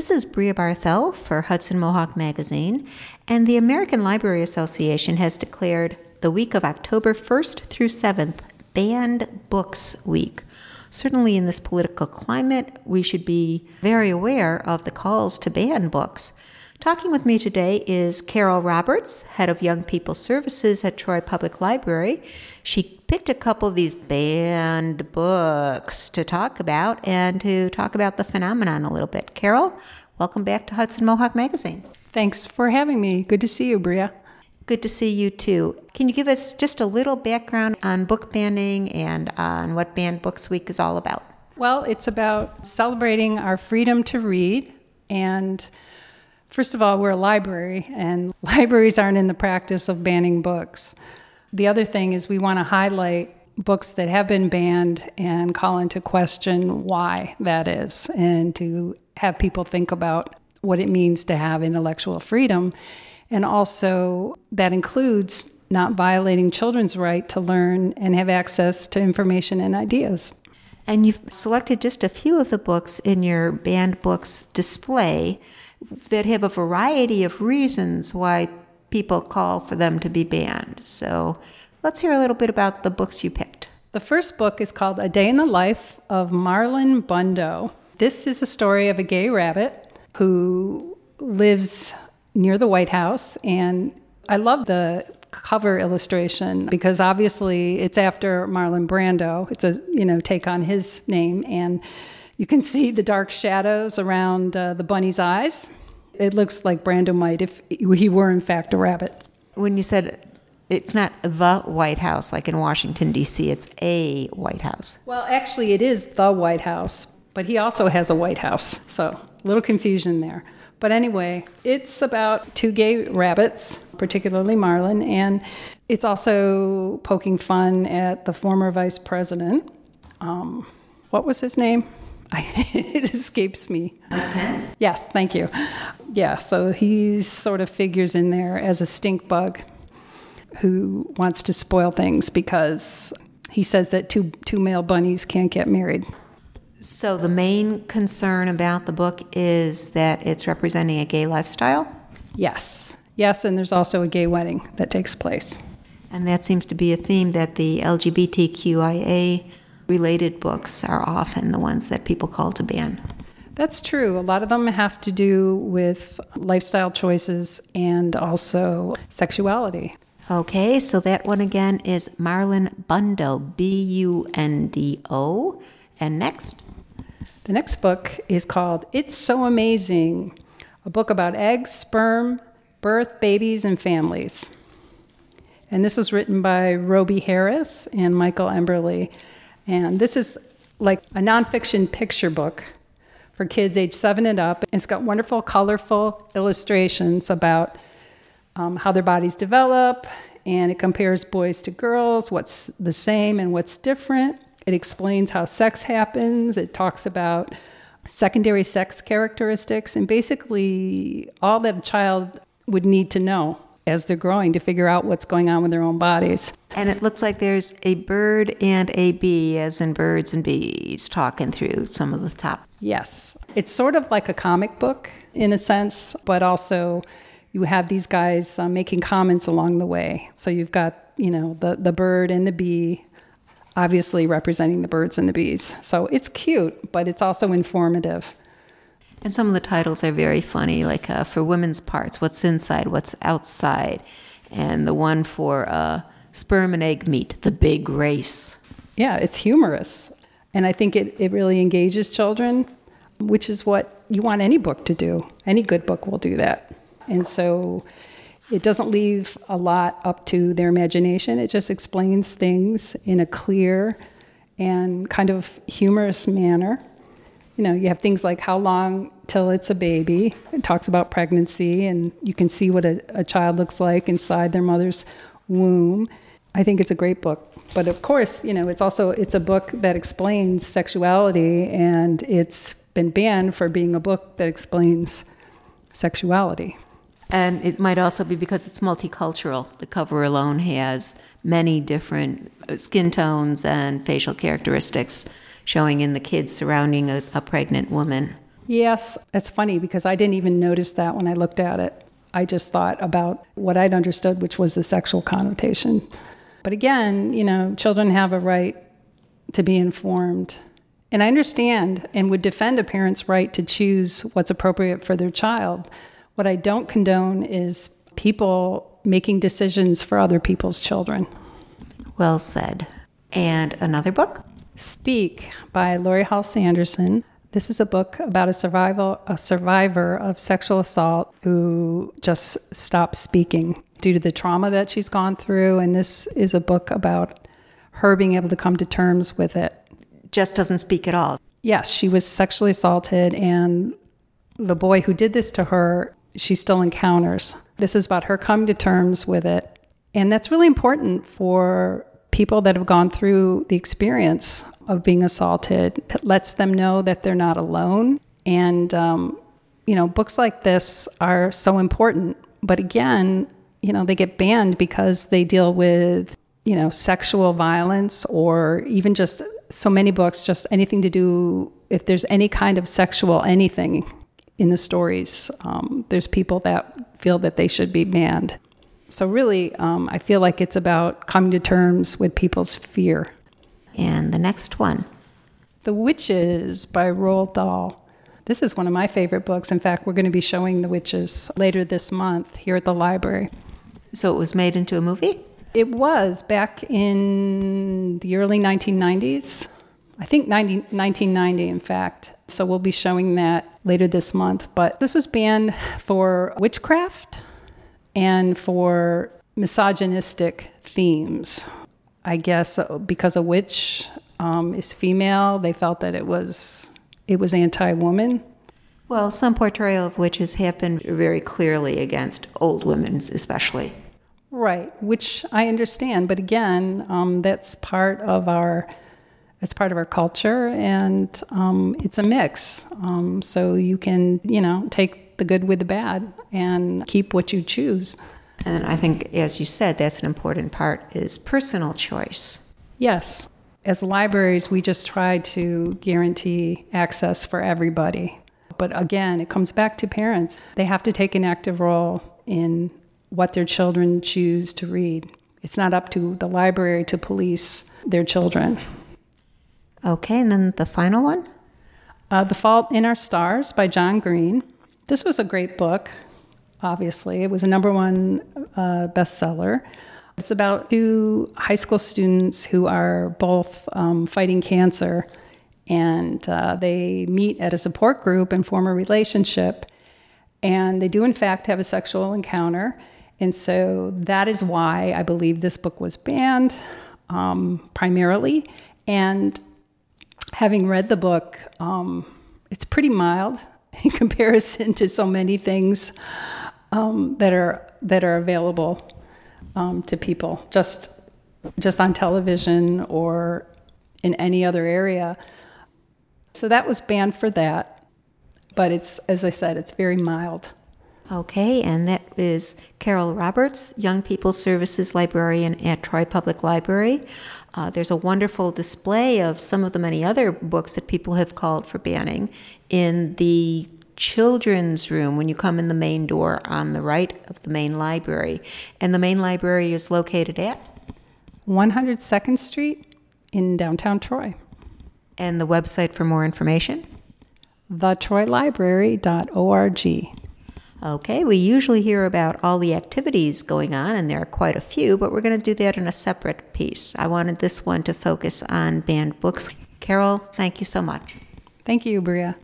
This is Brea Barthel for Hudson Mohawk Magazine, and the American Library Association has declared the week of October 1st through 7th Banned Books Week. Certainly, in this political climate, we should be very aware of the calls to ban books. Talking with me today is Carol Roberts, head of Young People Services at Troy Public Library. She picked a couple of these banned books to talk about and to talk about the phenomenon a little bit. Carol, welcome back to Hudson Mohawk Magazine. Thanks for having me. Good to see you, Brea. Good to see you too. Can you give us just a little background on book banning and on what Banned Books Week is all about? Well, it's about celebrating our freedom to read. And first of all, we're a library, and libraries aren't in the practice of banning books. The other thing is we want to highlight books that have been banned and call into question why that is, and to have people think about what it means to have intellectual freedom and also, that includes not violating children's right to learn and have access to information and ideas. And you've selected just a few of the books in your banned books display that have a variety of reasons why people call for them to be banned. So let's hear a little bit about the books you picked. The first book is called A Day in the Life of Marlon Bundo. This is a story of a gay rabbit who lives near the White House. And I love the cover illustration because obviously it's after Marlon Brando. It's a you know take on his name, and you can see the dark shadows around uh, the bunny's eyes. It looks like Brando might if he were in fact a rabbit. When you said it's not the White House like in Washington D.C., it's a White House. Well, actually, it is the White House, but he also has a White House, so a little confusion there. But anyway, it's about two gay rabbits, particularly Marlon, and it's also poking fun at the former vice president. Um, what was his name? it escapes me. Mike Pence? Yes, thank you. Yeah, so he sort of figures in there as a stink bug who wants to spoil things because he says that two, two male bunnies can't get married. So, the main concern about the book is that it's representing a gay lifestyle? Yes. Yes, and there's also a gay wedding that takes place. And that seems to be a theme that the LGBTQIA related books are often the ones that people call to ban. That's true. A lot of them have to do with lifestyle choices and also sexuality. Okay, so that one again is Marlon Bundo, B U N D O. And next? The next book is called It's So Amazing, a book about eggs, sperm, birth, babies, and families. And this was written by Robie Harris and Michael Emberley. And this is like a nonfiction picture book for kids age seven and up. It's got wonderful, colorful illustrations about um, how their bodies develop, and it compares boys to girls, what's the same and what's different. It explains how sex happens. It talks about secondary sex characteristics and basically all that a child would need to know as they're growing to figure out what's going on with their own bodies. And it looks like there's a bird and a bee, as in birds and bees, talking through some of the top. Yes. It's sort of like a comic book in a sense, but also you have these guys uh, making comments along the way. So you've got, you know, the, the bird and the bee obviously representing the birds and the bees. So it's cute, but it's also informative. And some of the titles are very funny, like uh, for women's parts, what's inside, what's outside. And the one for uh, sperm and egg meet, the big race. Yeah, it's humorous. And I think it, it really engages children, which is what you want any book to do. Any good book will do that. And so it doesn't leave a lot up to their imagination. It just explains things in a clear and kind of humorous manner. You know, you have things like how long till it's a baby. It talks about pregnancy, and you can see what a, a child looks like inside their mother's womb. I think it's a great book. But of course, you know, it's also it's a book that explains sexuality and it's been banned for being a book that explains sexuality. And it might also be because it's multicultural. The cover alone has many different uh, skin tones and facial characteristics showing in the kids surrounding a, a pregnant woman. Yes, it's funny because I didn't even notice that when I looked at it. I just thought about what I'd understood, which was the sexual connotation. But again, you know, children have a right to be informed. And I understand and would defend a parent's right to choose what's appropriate for their child. What I don't condone is people making decisions for other people's children. Well said. And another book? Speak by Laurie Halse Anderson. This is a book about a survival a survivor of sexual assault who just stops speaking due to the trauma that she's gone through and this is a book about her being able to come to terms with it. Just doesn't speak at all. Yes, she was sexually assaulted and the boy who did this to her, she still encounters. This is about her coming to terms with it. And that's really important for people that have gone through the experience of being assaulted. It lets them know that they're not alone. And, um, you know, books like this are so important. But again, you know, they get banned because they deal with, you know, sexual violence or even just so many books, just anything to do, if there's any kind of sexual anything in the stories, um, there's people that feel that they should be banned. So, really, um, I feel like it's about coming to terms with people's fear. And the next one The Witches by Roald Dahl. This is one of my favorite books. In fact, we're going to be showing The Witches later this month here at the library. So, it was made into a movie? It was back in the early 1990s. I think 90, 1990, in fact. So, we'll be showing that later this month. But this was banned for witchcraft and for misogynistic themes. I guess uh, because a witch um, is female, they felt that it was it was anti-woman. Well, some portrayal of witches have been very clearly against old women, especially. Right, which I understand, but again, um, that's part of our it's part of our culture, and um, it's a mix. Um, so you can, you know, take the good with the bad and keep what you choose. And I think, as you said, that's an important part is personal choice. Yes. As libraries, we just try to guarantee access for everybody. But again, it comes back to parents. They have to take an active role in what their children choose to read. It's not up to the library to police their children. Okay, and then the final one? Uh, the Fault in Our Stars by John Green. This was a great book, obviously. It was a number one uh, bestseller. It's about two high school students who are both um, fighting cancer, and uh, they meet at a support group and form a relationship. And they do, in fact, have a sexual encounter. And so that is why I believe this book was banned um, primarily. And having read the book, um, it's pretty mild in comparison to so many things um, that are that are available um, to people just just on television or in any other area. So that was banned for that, but it's as I said, it's very mild. Okay, and that is Carol Roberts, Young People Services Librarian at Troy Public Library. Uh, there's a wonderful display of some of the many other books that people have called for banning in the children's room when you come in the main door on the right of the main library. And the main library is located at 100 Second Street in downtown Troy. And the website for more information? thetroylibrary.org. Okay, we usually hear about all the activities going on, and there are quite a few, but we're going to do that in a separate piece. I wanted this one to focus on banned books. Carol, thank you so much. Thank you, Brea.